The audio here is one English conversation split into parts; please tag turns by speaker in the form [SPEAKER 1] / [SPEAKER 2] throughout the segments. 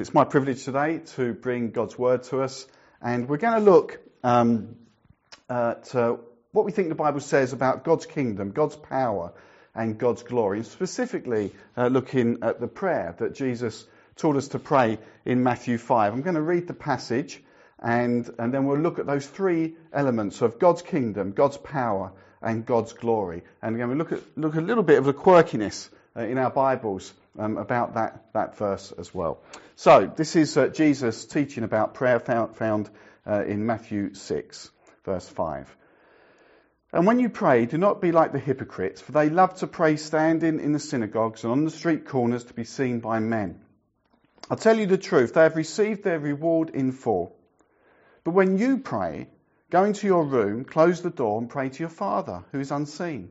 [SPEAKER 1] It's my privilege today to bring God's Word to us, and we're going to look um, at uh, what we think the Bible says about God's kingdom, God's power, and God's glory, and specifically uh, looking at the prayer that Jesus taught us to pray in Matthew 5. I'm going to read the passage, and, and then we'll look at those three elements of God's kingdom, God's power, and God's glory. And again, we'll look at, look at a little bit of the quirkiness uh, in our Bibles um, about that, that verse as well. So, this is uh, Jesus teaching about prayer found, found uh, in Matthew 6, verse 5. And when you pray, do not be like the hypocrites, for they love to pray standing in the synagogues and on the street corners to be seen by men. I tell you the truth, they have received their reward in full. But when you pray, go into your room, close the door, and pray to your Father who is unseen.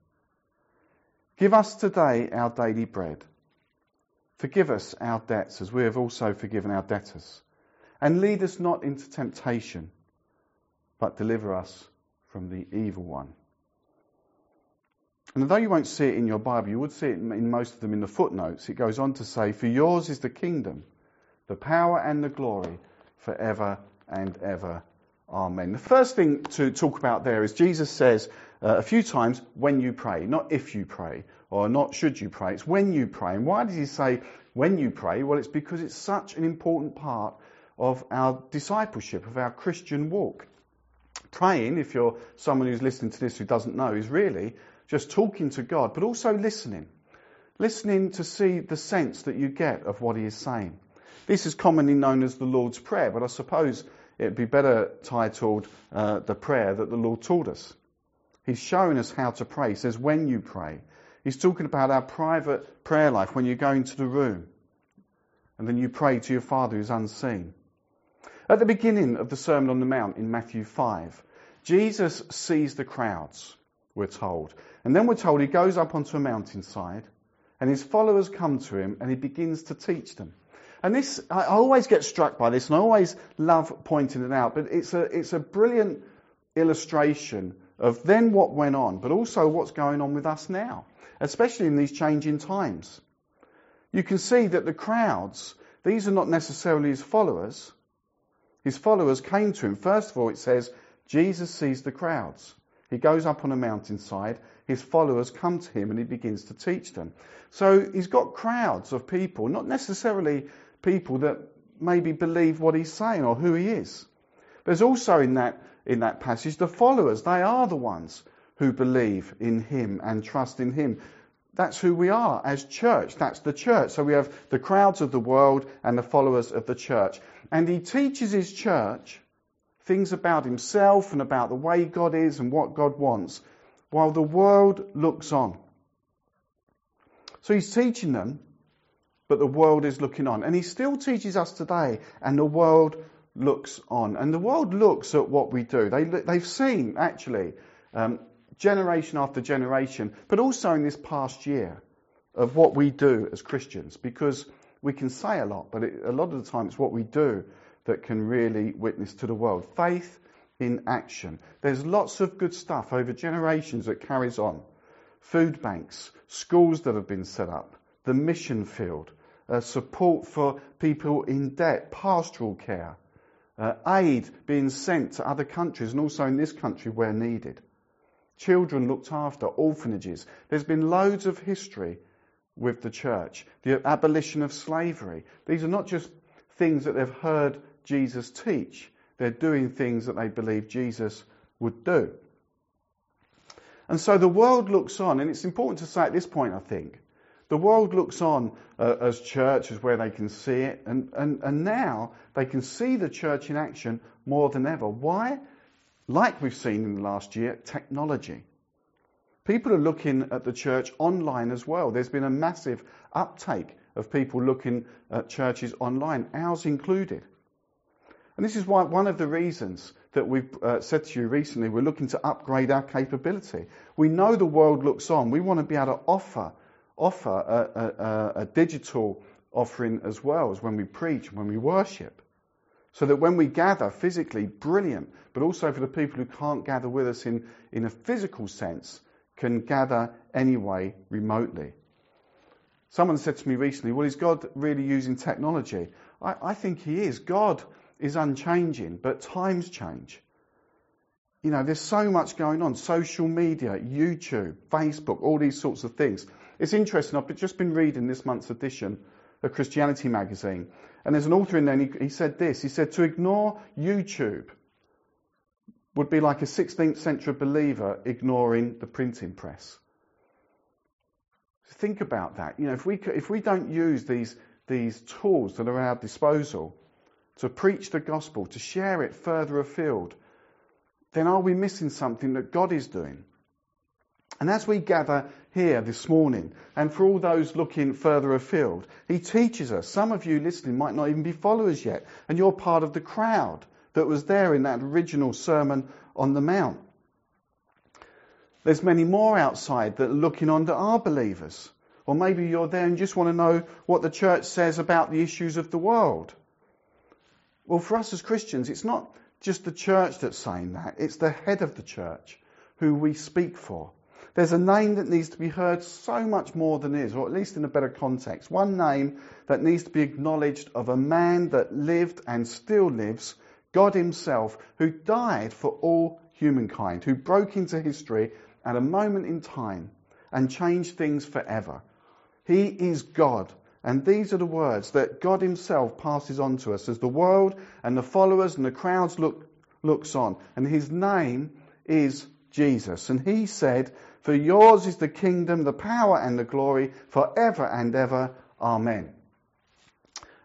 [SPEAKER 1] Give us today our daily bread. Forgive us our debts as we have also forgiven our debtors. And lead us not into temptation, but deliver us from the evil one. And although you won't see it in your Bible, you would see it in most of them in the footnotes. It goes on to say, For yours is the kingdom, the power and the glory forever and ever. Amen. The first thing to talk about there is Jesus says, uh, a few times when you pray, not if you pray or not should you pray. It's when you pray. And why does he say when you pray? Well, it's because it's such an important part of our discipleship, of our Christian walk. Praying, if you're someone who's listening to this who doesn't know, is really just talking to God, but also listening. Listening to see the sense that you get of what he is saying. This is commonly known as the Lord's Prayer, but I suppose it'd be better titled uh, the prayer that the Lord taught us. He's showing us how to pray. He says, when you pray. He's talking about our private prayer life when you go into the room and then you pray to your Father who's unseen. At the beginning of the Sermon on the Mount in Matthew 5, Jesus sees the crowds, we're told. And then we're told he goes up onto a mountainside and his followers come to him and he begins to teach them. And this, I always get struck by this and I always love pointing it out, but it's a, it's a brilliant illustration of then what went on, but also what's going on with us now, especially in these changing times. You can see that the crowds, these are not necessarily his followers. His followers came to him. First of all, it says, Jesus sees the crowds. He goes up on a mountainside. His followers come to him and he begins to teach them. So he's got crowds of people, not necessarily people that maybe believe what he's saying or who he is. There's also in that in that passage, the followers, they are the ones who believe in him and trust in him. That's who we are as church. That's the church. So we have the crowds of the world and the followers of the church. And he teaches his church things about himself and about the way God is and what God wants while the world looks on. So he's teaching them, but the world is looking on. And he still teaches us today, and the world looks on. And the world looks at what we do. They, they've seen, actually, um, generation after generation, but also in this past year, of what we do as Christians. Because we can say a lot, but it, a lot of the time it's what we do that can really witness to the world. Faith in action. There's lots of good stuff over generations that carries on. Food banks, schools that have been set up, the mission field, uh, support for people in debt, pastoral care, uh, aid being sent to other countries and also in this country where needed. Children looked after, orphanages. There's been loads of history with the church. The abolition of slavery. These are not just things that they've heard Jesus teach. They're doing things that they believe Jesus would do. And so the world looks on, and it's important to say at this point, I think, the world looks on uh, as church as where they can see it, and, and, and now they can see the church in action more than ever. Why? Like we've seen in the last year, technology. People are looking at the church online as well. There's been a massive uptake of people looking at churches online, ours included. And this is why one of the reasons that we've uh, said to you recently, we're looking to upgrade our capability. We know the world looks on. We want to be able to offer, offer a, a, a digital offering as well as when we preach, and when we worship. So that when we gather physically, brilliant, but also for the people who can't gather with us in, in a physical sense, can gather anyway remotely. Someone said to me recently, well, is God really using technology? I, I think he is. God is unchanging, but times change. You know, there's so much going on. Social media, YouTube, Facebook, all these sorts of things. It's interesting. I've just been reading this month's edition of Christianity magazine. And there's an author in there, and he, he said this. He said, to ignore YouTube would be like a 16th century believer ignoring the printing press. Think about that. You know, if we, if we don't use these, these tools that are at our disposal to preach the gospel, to share it further afield, then are we missing something that God is doing? And as we gather here this morning, and for all those looking further afield, He teaches us. Some of you listening might not even be followers yet, and you're part of the crowd that was there in that original Sermon on the Mount. There's many more outside that are looking on that are believers. Or maybe you're there and just want to know what the church says about the issues of the world. Well, for us as Christians, it's not just the church that's saying that, it's the head of the church who we speak for. There's a name that needs to be heard so much more than is, or at least in a better context. One name that needs to be acknowledged of a man that lived and still lives, God Himself, who died for all humankind, who broke into history at a moment in time and changed things forever. He is God. And these are the words that God Himself passes on to us as the world and the followers and the crowds look, looks on. And His name is Jesus. And He said, for yours is the kingdom, the power and the glory forever and ever. Amen.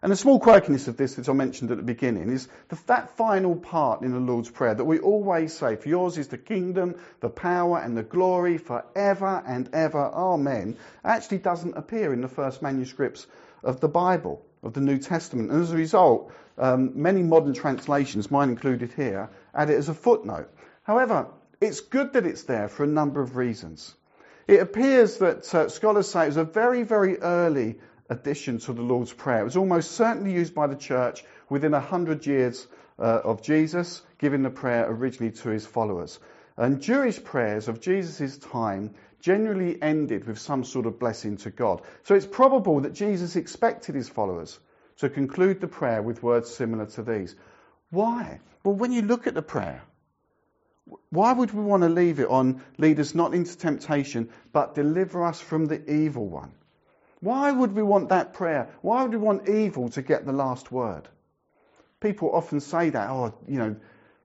[SPEAKER 1] And the small quirkiness of this, as I mentioned at the beginning, is the, that final part in the Lord's Prayer that we always say, For yours is the kingdom, the power, and the glory forever and ever. Amen. Actually doesn't appear in the first manuscripts of the Bible, of the New Testament. And as a result, um, many modern translations, mine included here, add it as a footnote. However, it's good that it's there for a number of reasons. It appears that uh, scholars say it was a very, very early addition to the Lord's Prayer. It was almost certainly used by the church within a hundred years uh, of Jesus, giving the prayer originally to his followers. And Jewish prayers of Jesus' time generally ended with some sort of blessing to God. So it's probable that Jesus expected his followers to conclude the prayer with words similar to these. Why? Well, when you look at the prayer, why would we want to leave it on lead us not into temptation, but deliver us from the evil one? Why would we want that prayer? Why would we want evil to get the last word? People often say that, oh, you know,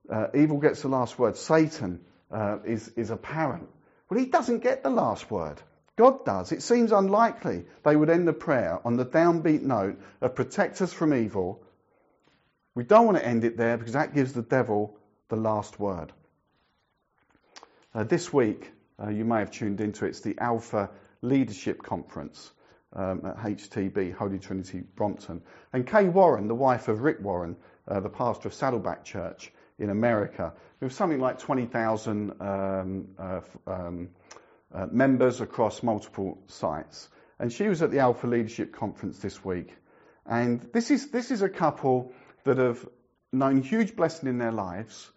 [SPEAKER 1] uh, evil gets the last word. Satan uh, is, is apparent. Well, he doesn't get the last word. God does. It seems unlikely they would end the prayer on the downbeat note of protect us from evil. We don't want to end it there because that gives the devil the last word. Uh, this week, uh, you may have tuned into it, it's the Alpha Leadership Conference um, at HTB, Holy Trinity Brompton. And Kay Warren, the wife of Rick Warren, uh, the pastor of Saddleback Church in America, with something like 20,000 um, uh, um, uh, members across multiple sites. And she was at the Alpha Leadership Conference this week. And this is, this is a couple that have known huge blessing in their lives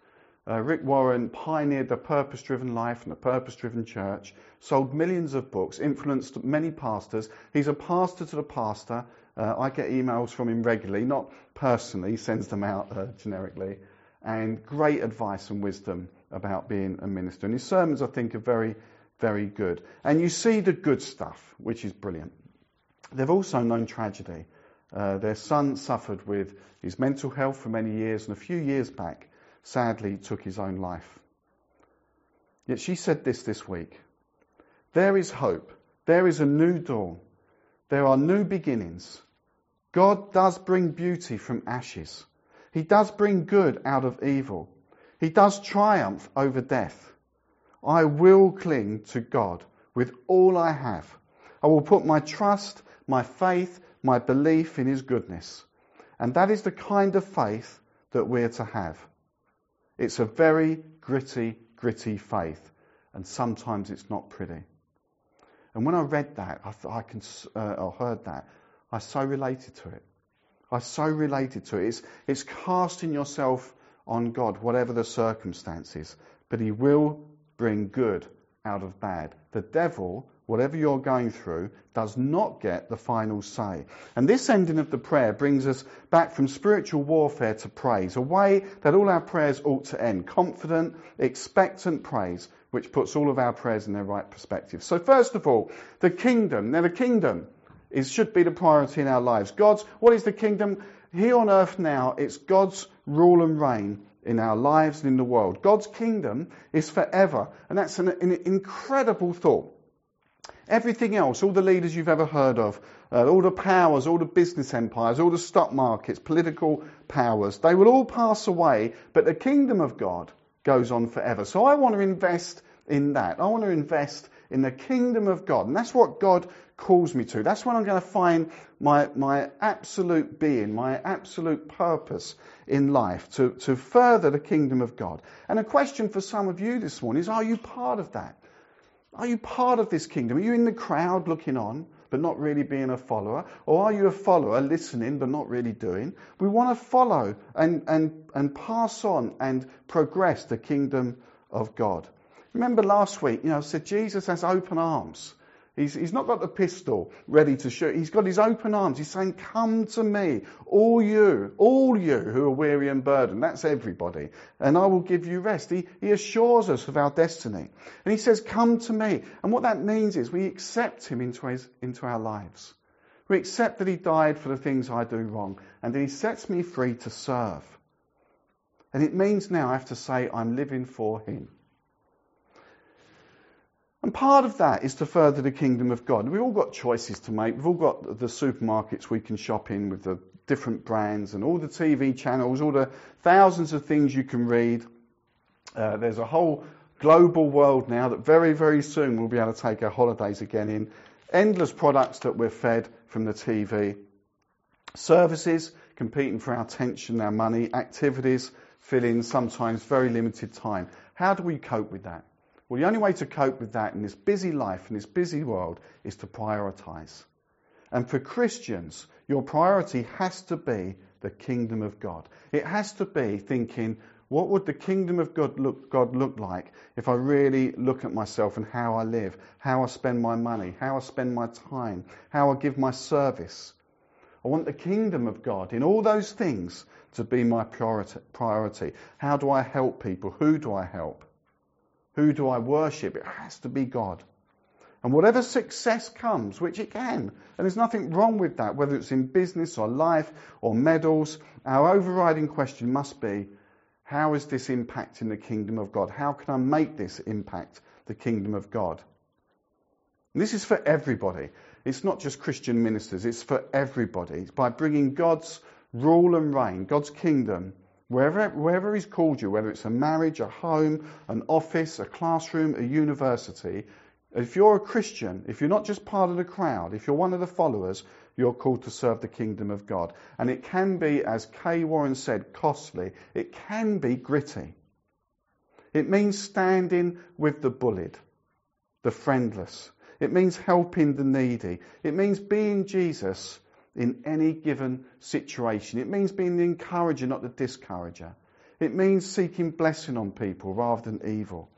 [SPEAKER 1] uh, Rick Warren pioneered the purpose driven life and the purpose driven church, sold millions of books, influenced many pastors. He's a pastor to the pastor. Uh, I get emails from him regularly, not personally, he sends them out uh, generically, and great advice and wisdom about being a minister. And his sermons, I think, are very, very good. And you see the good stuff, which is brilliant. They've also known tragedy. Uh, their son suffered with his mental health for many years, and a few years back, sadly took his own life. Yet she said this this week There is hope. There is a new dawn. There are new beginnings. God does bring beauty from ashes. He does bring good out of evil. He does triumph over death. I will cling to God with all I have. I will put my trust, my faith, my belief in His goodness. And that is the kind of faith that we're to have. It's a very gritty, gritty faith, and sometimes it's not pretty. And when I read that, I, I, can, uh, or heard that, I so related to it. I so related to it. It's, it's casting yourself on God, whatever the circumstances, but He will bring good out of bad. The devil, whatever you're going through, does not get the final say. And this ending of the prayer brings us back from spiritual warfare to praise, a way that all our prayers ought to end. Confident, expectant praise, which puts all of our prayers in their right perspective. So first of all, the kingdom. Now the kingdom is, should be the priority in our lives. God's, what is the kingdom? Here on earth now, it's God's rule and reign in our lives and in the world. God's kingdom is forever, and that's an, an incredible thought. Everything else, all the leaders you've ever heard of, uh, all the powers, all the business empires, all the stock markets, political powers, they will all pass away, but the kingdom of God goes on forever. So I want to invest in that. I want to invest in the kingdom of God. And that's what God calls me to. That's when I'm going to find my, my absolute being, my absolute purpose in life to, to further the kingdom of God. And a question for some of you this morning is, are you part of that? Are you part of this kingdom? Are you in the crowd looking on, but not really being a follower? Or are you a follower listening, but not really doing? We want to follow and, and, and pass on and progress the kingdom of God. Remember last week, you know, I said Jesus has open arms. He's, he's not got the pistol ready to shoot. He's got his open arms. He's saying, Come to me, all you, all you who are weary and burdened. That's everybody. And I will give you rest. He, he assures us of our destiny. And he says, Come to me. And what that means is we accept him into, his, into our lives. We accept that he died for the things I do wrong and that he sets me free to serve. And it means now I have to say, I'm living for him. And part of that is to further the kingdom of God. We've all got choices to make. We've all got the supermarkets we can shop in with the different brands and all the TV channels, all the thousands of things you can read. Uh, there's a whole global world now that very, very soon we'll be able to take our holidays again in. Endless products that we're fed from the TV. Services competing for our attention, our money. Activities filling sometimes very limited time. How do we cope with that? Well, the only way to cope with that in this busy life, in this busy world, is to prioritize. And for Christians, your priority has to be the kingdom of God. It has to be thinking, what would the kingdom of God look, God look like if I really look at myself and how I live, how I spend my money, how I spend my time, how I give my service? I want the kingdom of God in all those things to be my priority. How do I help people? Who do I help? Who do I worship? It has to be God. And whatever success comes, which it can, and there's nothing wrong with that, whether it's in business or life or medals, our overriding question must be, how is this impacting the kingdom of God? How can I make this impact the kingdom of God? And this is for everybody. It's not just Christian ministers, it's for everybody. It's by bringing God's rule and reign, God's kingdom Wherever, wherever He's called you, whether it's a marriage, a home, an office, a classroom, a university, if you're a Christian, if you're not just part of the crowd, if you're one of the followers, you're called to serve the kingdom of God. And it can be, as Kay Warren said, costly. It can be gritty. It means standing with the bullied, the friendless. It means helping the needy. It means being Jesus in any given situation. It means being the encourager, not the discourager. It means seeking blessing on people rather than evil.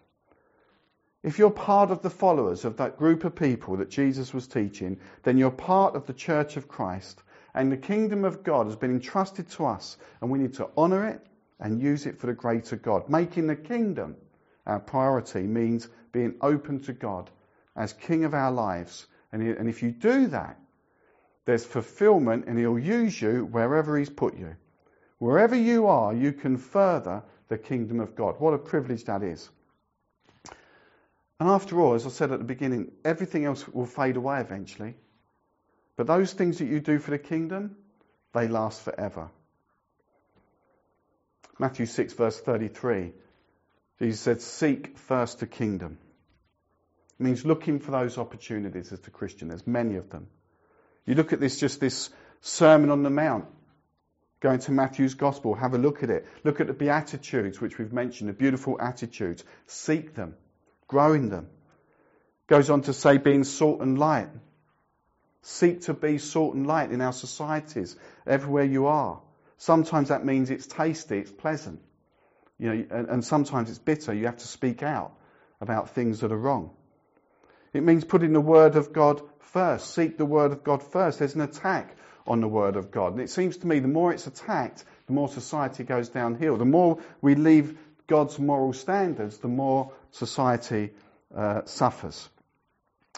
[SPEAKER 1] If you're part of the followers of that group of people that Jesus was teaching, then you're part of the church of Christ. And the kingdom of God has been entrusted to us, and we need to honour it and use it for the greater God. Making the kingdom our priority means being open to God as King of our lives. And if you do that, there's fulfillment and he'll use you wherever he's put you. Wherever you are, you can further the kingdom of God. What a privilege that is. And after all, as I said at the beginning, everything else will fade away eventually. But those things that you do for the kingdom, they last forever. Matthew 6, verse 33, Jesus said, Seek first the kingdom. It means looking for those opportunities as a Christian. There's many of them. You look at this, just this Sermon on the Mount. Go into Matthew's Gospel, have a look at it. Look at the Beatitudes, which we've mentioned, the beautiful attitudes. Seek them, grow in them. Goes on to say, being salt and light. Seek to be salt and light in our societies, everywhere you are. Sometimes that means it's tasty, it's pleasant. You know, and, and sometimes it's bitter. You have to speak out about things that are wrong. It means putting the Word of God first. Seek the Word of God first. There's an attack on the Word of God. And it seems to me the more it's attacked, the more society goes downhill. The more we leave God's moral standards, the more society uh, suffers.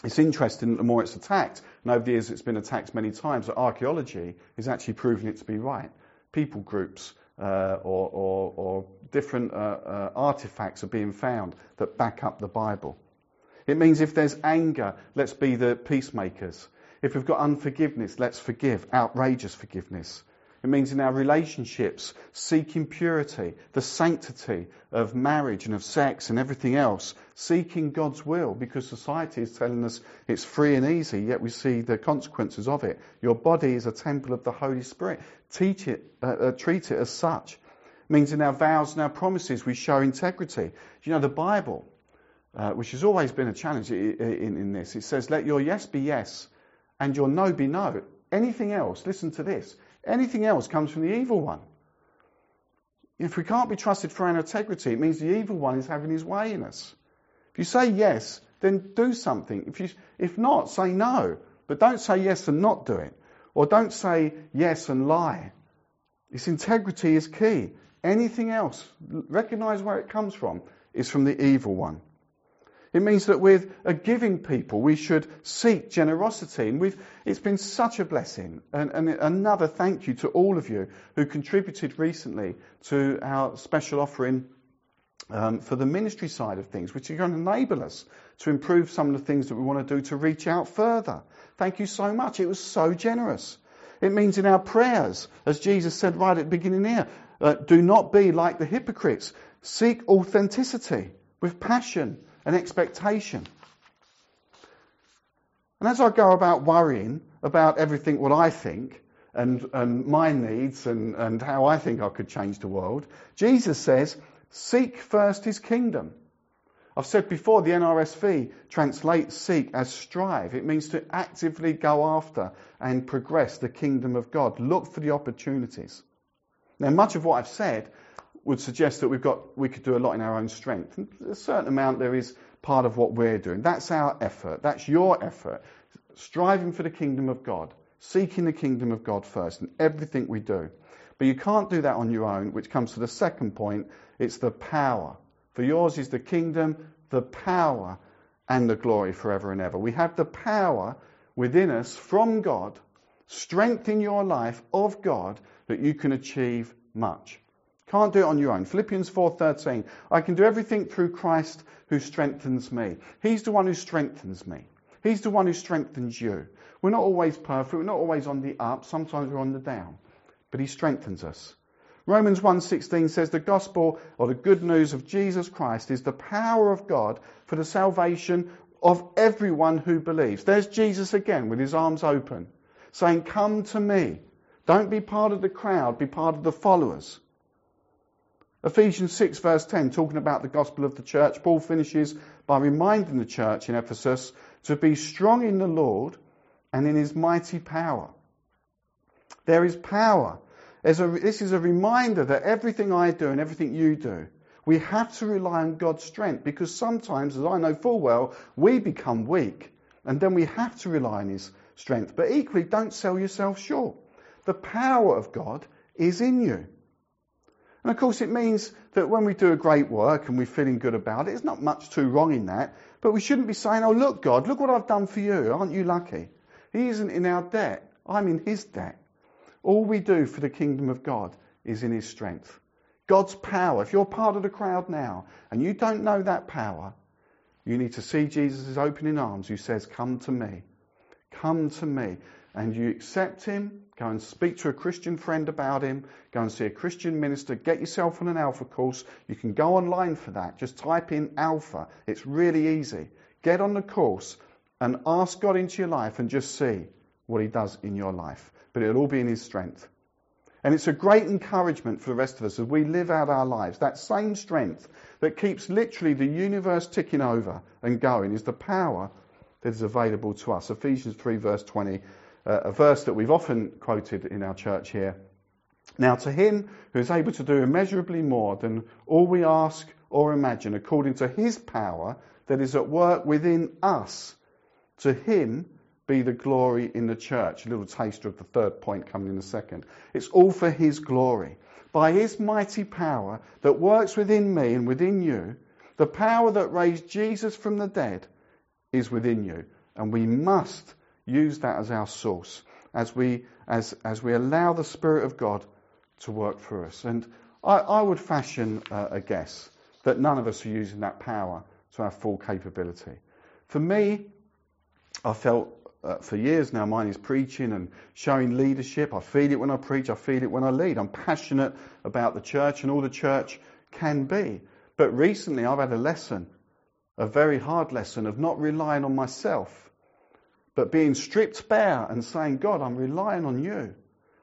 [SPEAKER 1] It's interesting that the more it's attacked, and over the years it's been attacked many times, that archaeology is actually proving it to be right. People groups uh, or, or, or, different uh, uh, artifacts are being found that back up the Bible. It means if there's anger, let's be the peacemakers. If we've got unforgiveness, let's forgive, outrageous forgiveness. It means in our relationships, seeking purity, the sanctity of marriage and of sex and everything else, seeking God's will because society is telling us it's free and easy, yet we see the consequences of it. Your body is a temple of the Holy Spirit. Teach it, uh, uh, treat it as such. It means in our vows and our promises we show integrity. You know, the Bible, uh, which has always been a challenge in, in, this, it says, let your yes be yes and your no be no. Anything else, listen to this, anything else comes from the evil one. If we can't be trusted for our integrity, it means the evil one is having his way in us. If you say yes, then do something. If, you, if not, say no. But don't say yes and not do it. Or don't say yes and lie. This integrity is key. Anything else, recognize where it comes from, is from the evil one. It means that with a giving people, we should seek generosity. And it's been such a blessing. And, and another thank you to all of you who contributed recently to our special offering um, for the ministry side of things, which is going to enable us to improve some of the things that we want to do to reach out further. Thank you so much. It was so generous. It means in our prayers, as Jesus said right at the beginning here, uh, do not be like the hypocrites. Seek authenticity with passion an expectation. And as I go about worrying about everything what I think and, and my needs and, and how I think I could change the world, Jesus says, seek first his kingdom. I've said before the NRSV translates seek as strive. It means to actively go after and progress the kingdom of God. Look for the opportunities. Now, much of what I've said would suggest that we've got, we could do a lot in our own strength. And a certain amount there is part of what we're doing. That's our effort. That's your effort. Striving for the kingdom of God. Seeking the kingdom of God first in everything we do. But you can't do that on your own, which comes to the second point. It's the power. For yours is the kingdom, the power, and the glory forever and ever. We have the power within us from God, strength in your life of God, that you can achieve much. Can't do it on your own. Philippians 4:13. I can do everything through Christ who strengthens me. He's the one who strengthens me. He's the one who strengthens you. We're not always perfect. We're not always on the up. Sometimes we're on the down. But he strengthens us. Romans 1:16 says the gospel or the good news of Jesus Christ is the power of God for the salvation of everyone who believes. There's Jesus again with his arms open saying, "Come to me. Don't be part of the crowd, be part of the followers." Ephesians 6 verse 10, talking about the gospel of the church, Paul finishes by reminding the church in Ephesus to be strong in the Lord and in his mighty power. There is power. A, this is a reminder that everything I do and everything you do, we have to rely on God's strength because sometimes, as I know full well, we become weak and then we have to rely on his strength. But equally, don't sell yourself short. The power of God is in you. And of course, it means that when we do a great work and we're feeling good about it, there's not much too wrong in that. But we shouldn't be saying, oh, look, God, look what I've done for you. Aren't you lucky? He isn't in our debt. I'm in his debt. All we do for the kingdom of God is in his strength. God's power. If you're part of the crowd now and you don't know that power, you need to see Jesus' opening arms who says, come to me. Come to me. And you accept him Go and speak to a Christian friend about him. Go and see a Christian minister. Get yourself on an Alpha course. You can go online for that. Just type in Alpha. It's really easy. Get on the course and ask God into your life and just see what he does in your life. But it'll all be in his strength. And it's a great encouragement for the rest of us as we live out our lives. That same strength that keeps literally the universe ticking over and going is the power that is available to us. Ephesians 3 verse 20, uh, a verse that we've often quoted in our church here. Now to him who is able to do immeasurably more than all we ask or imagine according to his power that is at work within us, to him be the glory in the church. A little taster of the third point coming in a second. It's all for His glory. By His mighty power that works within me and within you, the power that raised Jesus from the dead is within you. And we must use that as our source as we, as, as we allow the Spirit of God to work through us. And I, I would fashion uh, a guess that none of us are using that power to our full capability. For me, I felt uh, for years now, mine is preaching and showing leadership. I feel it when I preach, I feel it when I lead. I'm passionate about the church and all the church can be. But recently, I've had a lesson, a very hard lesson of not relying on myself, but being stripped bare and saying, God, I'm relying on you.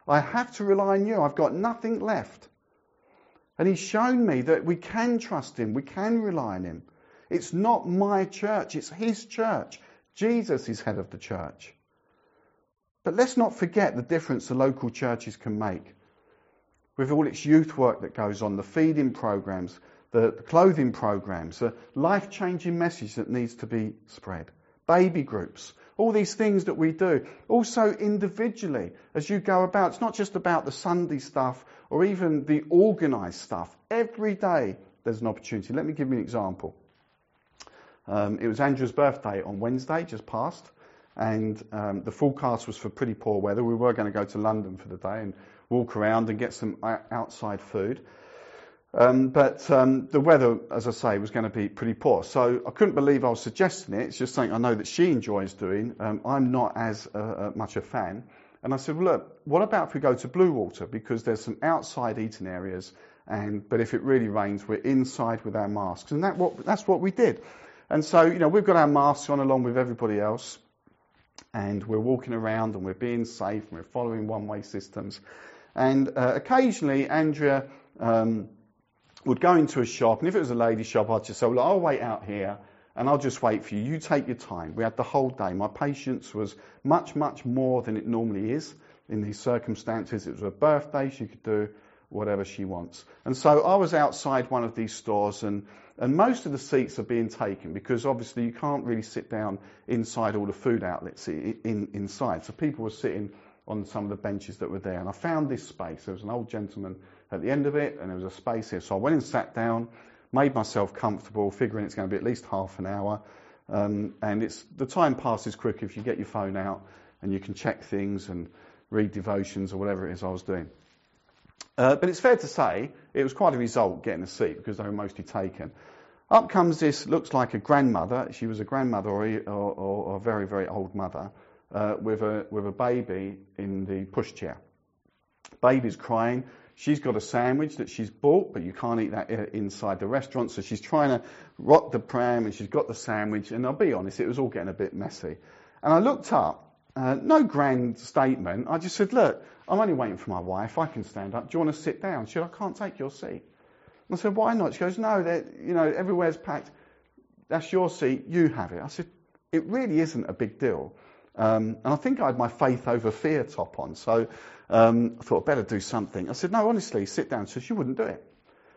[SPEAKER 1] I have to rely on you. I've got nothing left. And he's shown me that we can trust him, we can rely on him. It's not my church, it's his church. Jesus is head of the church. But let's not forget the difference the local churches can make. With all its youth work that goes on, the feeding programs, the clothing programs, the life changing message that needs to be spread, baby groups, all these things that we do. Also, individually, as you go about, it's not just about the Sunday stuff or even the organized stuff. Every day there's an opportunity. Let me give you an example. Um, it was Andrea's birthday on Wednesday, just past, and um, the forecast was for pretty poor weather. We were going to go to London for the day and walk around and get some outside food. Um, but um, the weather, as I say, was going to be pretty poor. So I couldn't believe I was suggesting it. It's just something I know that she enjoys doing. Um, I'm not as uh, uh, much a fan. And I said, well, look, what about if we go to Bluewater? Because there's some outside eating areas. And, but if it really rains, we're inside with our masks. And that what, that's what we did. And so, you know, we've got our masks on along with everybody else, and we're walking around and we're being safe and we're following one way systems. And uh, occasionally, Andrea um, would go into a shop, and if it was a lady shop, I'd just say, Well, I'll wait out here and I'll just wait for you. You take your time. We had the whole day. My patience was much, much more than it normally is in these circumstances. It was her birthday, she could do whatever she wants. And so I was outside one of these stores and and most of the seats are being taken because obviously you can't really sit down inside all the food outlets in, inside. So people were sitting on some of the benches that were there. And I found this space. There was an old gentleman at the end of it, and there was a space here. So I went and sat down, made myself comfortable, figuring it's going to be at least half an hour. Um, and it's the time passes quick if you get your phone out and you can check things and read devotions or whatever it is I was doing. Uh, but it's fair to say it was quite a result getting a seat because they were mostly taken. Up comes this, looks like a grandmother. She was a grandmother or, or, or a very, very old mother uh, with, a, with a baby in the pushchair. Baby's crying. She's got a sandwich that she's bought, but you can't eat that inside the restaurant. So she's trying to rock the pram and she's got the sandwich. And I'll be honest, it was all getting a bit messy. And I looked up uh, no grand statement. I just said, look, I'm only waiting for my wife. I can stand up. Do you want to sit down? She said, I can't take your seat. I said, why not? She goes, no, you know, everywhere's packed. That's your seat. You have it. I said, it really isn't a big deal. Um, and I think I had my faith over fear top on. So um, I thought, I'd better do something. I said, no, honestly, sit down. So you wouldn't do it.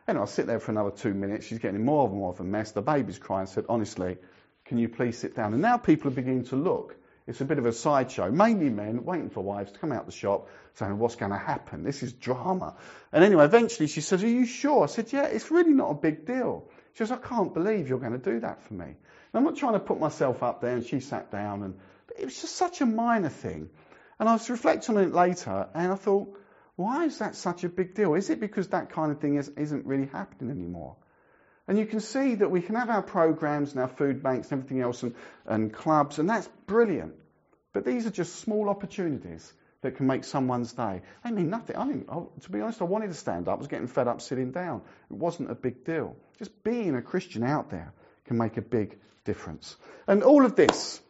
[SPEAKER 1] Anyway, I sit there for another two minutes. She's getting more and more of a mess. The baby's crying. I said, honestly, can you please sit down? And now people are beginning to look it's a bit of a sideshow. Mainly men waiting for wives to come out the shop saying, what's going to happen? This is drama. And anyway, eventually she says, are you sure? I said, yeah, it's really not a big deal. She says, I can't believe you're going to do that for me. And I'm not trying to put myself up there. And she sat down and it was just such a minor thing. And I was reflecting on it later and I thought, why is that such a big deal? Is it because that kind of thing is, isn't really happening anymore? And you can see that we can have our programs and our food banks and everything else and, and clubs, and that's brilliant. But these are just small opportunities that can make someone's day. They mean nothing. I mean, oh, to be honest, I wanted to stand up. I was getting fed up sitting down. It wasn't a big deal. Just being a Christian out there can make a big difference. And all of this,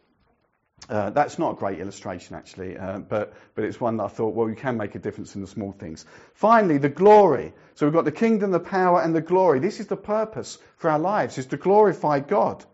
[SPEAKER 1] Uh, that's not a great illustration, actually, uh, but, but it's one that I thought, well, you can make a difference in the small things. Finally, the glory. So we've got the kingdom, the power, and the glory. This is the purpose for our lives, is to glorify God.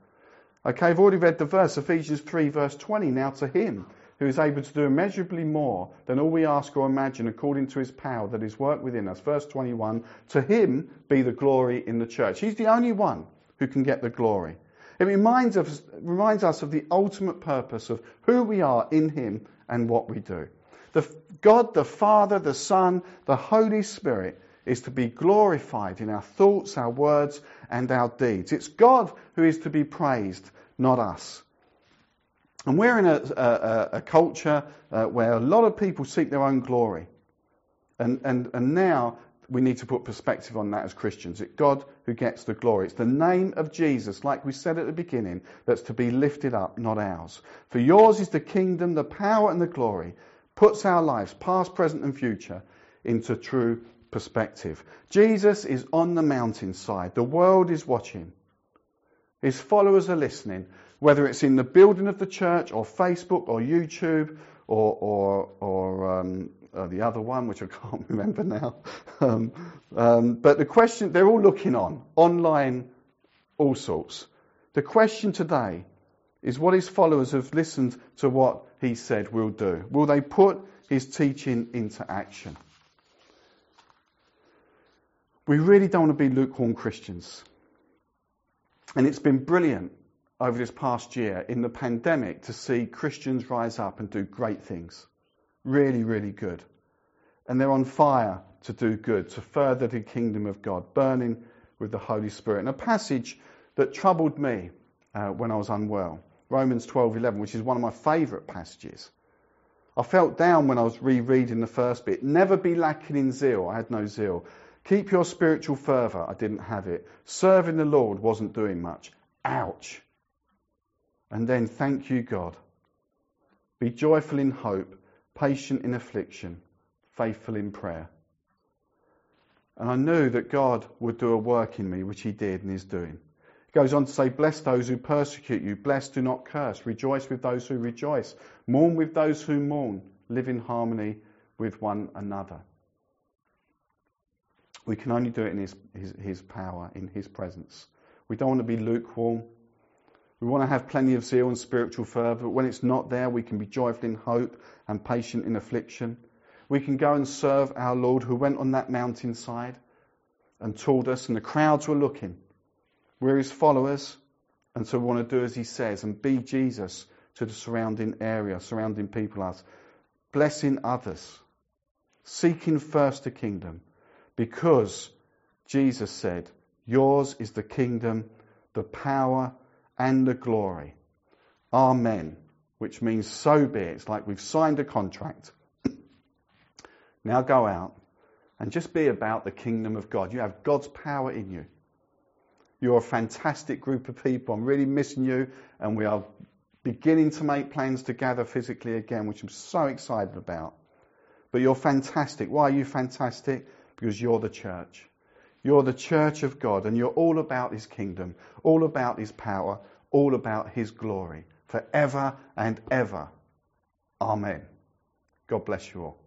[SPEAKER 1] Okay, I've already read the verse, Ephesians 3, verse 20. Now to him who is able to do immeasurably more than all we ask or imagine according to his power that is worked within us. Verse 21, to him be the glory in the church. He's the only one who can get the glory. It reminds us, reminds us of the ultimate purpose of who we are in Him and what we do. The, God, the Father, the Son, the Holy Spirit is to be glorified in our thoughts, our words, and our deeds. It's God who is to be praised, not us. And we're in a, a, a culture uh, where a lot of people seek their own glory. And, and, and now we need to put perspective on that as Christians. It's God who gets the glory. It's the name of Jesus, like we said at the beginning, that's to be lifted up, not ours. For yours is the kingdom, the power, and the glory. Puts our lives, past, present, and future, into true perspective. Jesus is on the mountainside. The world is watching. His followers are listening, whether it's in the building of the church, or Facebook, or YouTube, or, or, or um, uh, the other one, which I can't remember now. Um, um, but the question, they're all looking on, online, all sorts. The question today is what his followers have listened to what he said will do. Will they put his teaching into action? We really don't want to be lukewarm Christians. And it's been brilliant over this past year in the pandemic to see Christians rise up and do great things. Really, really good. And they're on fire to do good, to further the kingdom of God, burning with the Holy Spirit. And a passage that troubled me uh, when I was unwell, Romans 12:11, which is one of my favourite passages. I felt down when I was rereading the first bit. Never be lacking in zeal. I had no zeal. Keep your spiritual fervour. I didn't have it. Serving the Lord wasn't doing much. Ouch. And then thank you, God. Be joyful in hope, patient in affliction, faithful in prayer. And I knew that God would do a work in me, which He did and is doing. He goes on to say, Bless those who persecute you, bless, do not curse, rejoice with those who rejoice, mourn with those who mourn, live in harmony with one another. We can only do it in His, his, his power, in His presence. We don't want to be lukewarm. We want to have plenty of zeal and spiritual fervour, but when it's not there, we can be joyful in hope and patient in affliction. We can go and serve our Lord who went on that mountainside and told us, and the crowds were looking. We're his followers, and so we want to do as he says and be Jesus to the surrounding area, surrounding people, us, blessing others, seeking first the kingdom, because Jesus said, Yours is the kingdom, the power, and the glory. Amen. Which means so be it. It's like we've signed a contract. now go out and just be about the kingdom of God. You have God's power in you. You're a fantastic group of people. I'm really missing you, and we are beginning to make plans to gather physically again, which I'm so excited about. But you're fantastic. Why are you fantastic? Because you're the church. You're the church of God and you're all about His kingdom, all about His power, all about His glory, forever and ever. Amen. God bless you all.